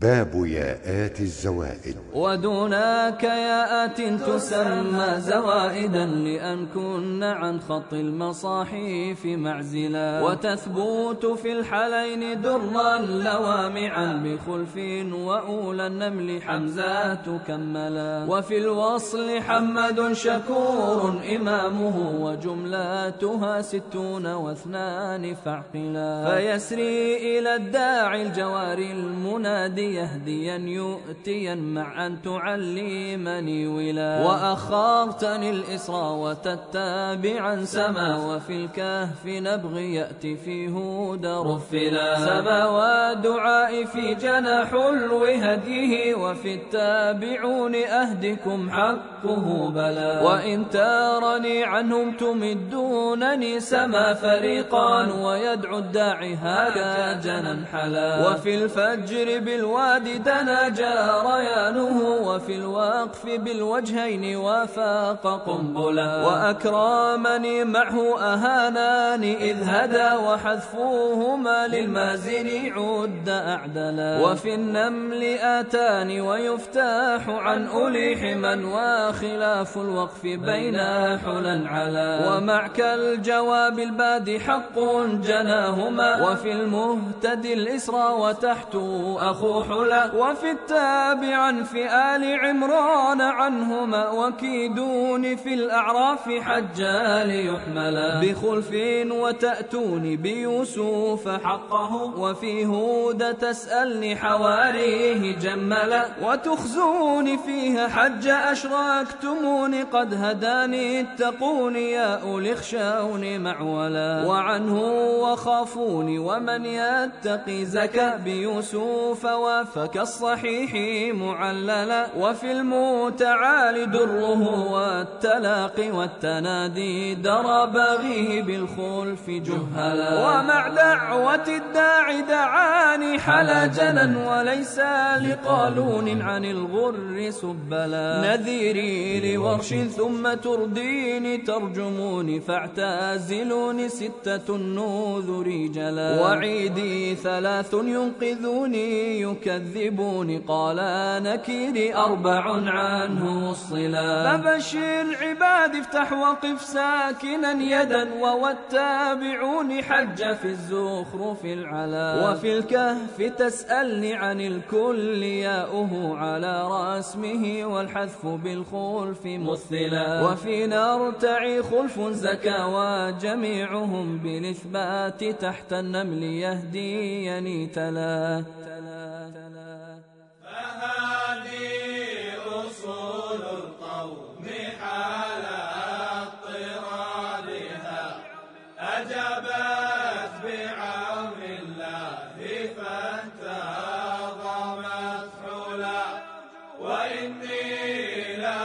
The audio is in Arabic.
باب ياءات الزوائد. ودوناك ياءات تسمى زوائدا لأن كن عن خط المصاحيف معزلا. وتثبت في الحلين درا لوامعا بخلف وأولى النمل حمزات كملا وفي الوصل حمد شكور إمامه وجملاتها ستون واثنان فاعقلا. فيسري إلى الداعي الجواري المنادي يهديا يؤتيا مع أن تعلمني ولا. وأخرتني الإسرى وتتابعا سما وفي الكهف نبغي يأتي في هدى رفلا. سما ودعائي في جناح هديه وفي التابعون أهدكم حقه بلا. وإن تارني عنهم تمدونني سما فريقان ويدعو الداعي هذا جنا حلا وفي الفجر بالوحي الوادي دنا جريانه وفي الوقف بالوجهين وفاق قنبلا وأكرمني معه أهاناني إذ هدى وحذفوهما للمازن عد أعدلا وفي النمل آتاني ويفتاح عن أولي حما وخلاف الوقف بين حلا علا ومعك الجواب الباد حق جناهما وفي المهتدي الإسرى وتحت أخو حلا وفي التابع في آل عمران عنهما وكيدون في الأعراف حجا ليحملا بخلف وتأتوني بيوسف حقه. وفي هود تسألني حواريه جملا. وتخزوني فيها حج أشراكتموني قد هداني اتقوني يا أولي اخشوني معولا. وعنه وخافوني ومن يتقي زكى بيوسف وافك الصحيح معللا وفي المتعال دره والتلاقي والتنادي در باغيه بالخلف جهلا. ومع دعوة الداعي دعاني حلا جنا وليس لقالون عن الغر سبلا. نذيري لورش ثم ترديني ترجموني فاعتازلوني ستة النذر جلا. وعيدي ثلاث ينقذوني يكذبون قال نكيري أربع عنه الصلا فبشر عبادي افتح وقف ساكنا يدا والتابعون حج في الزخرف العلا. وفي الكهف تسألني عن الكل ياؤه على رسمه والحذف بالخلف مثلا. وفي نرتعي خلف زكى وجميعهم بالإثبات تحت النمل يهديني تلا. فهذه أصول القوم حال اضطرارها أجبت بعون الله فانتظمت حلا وإني لا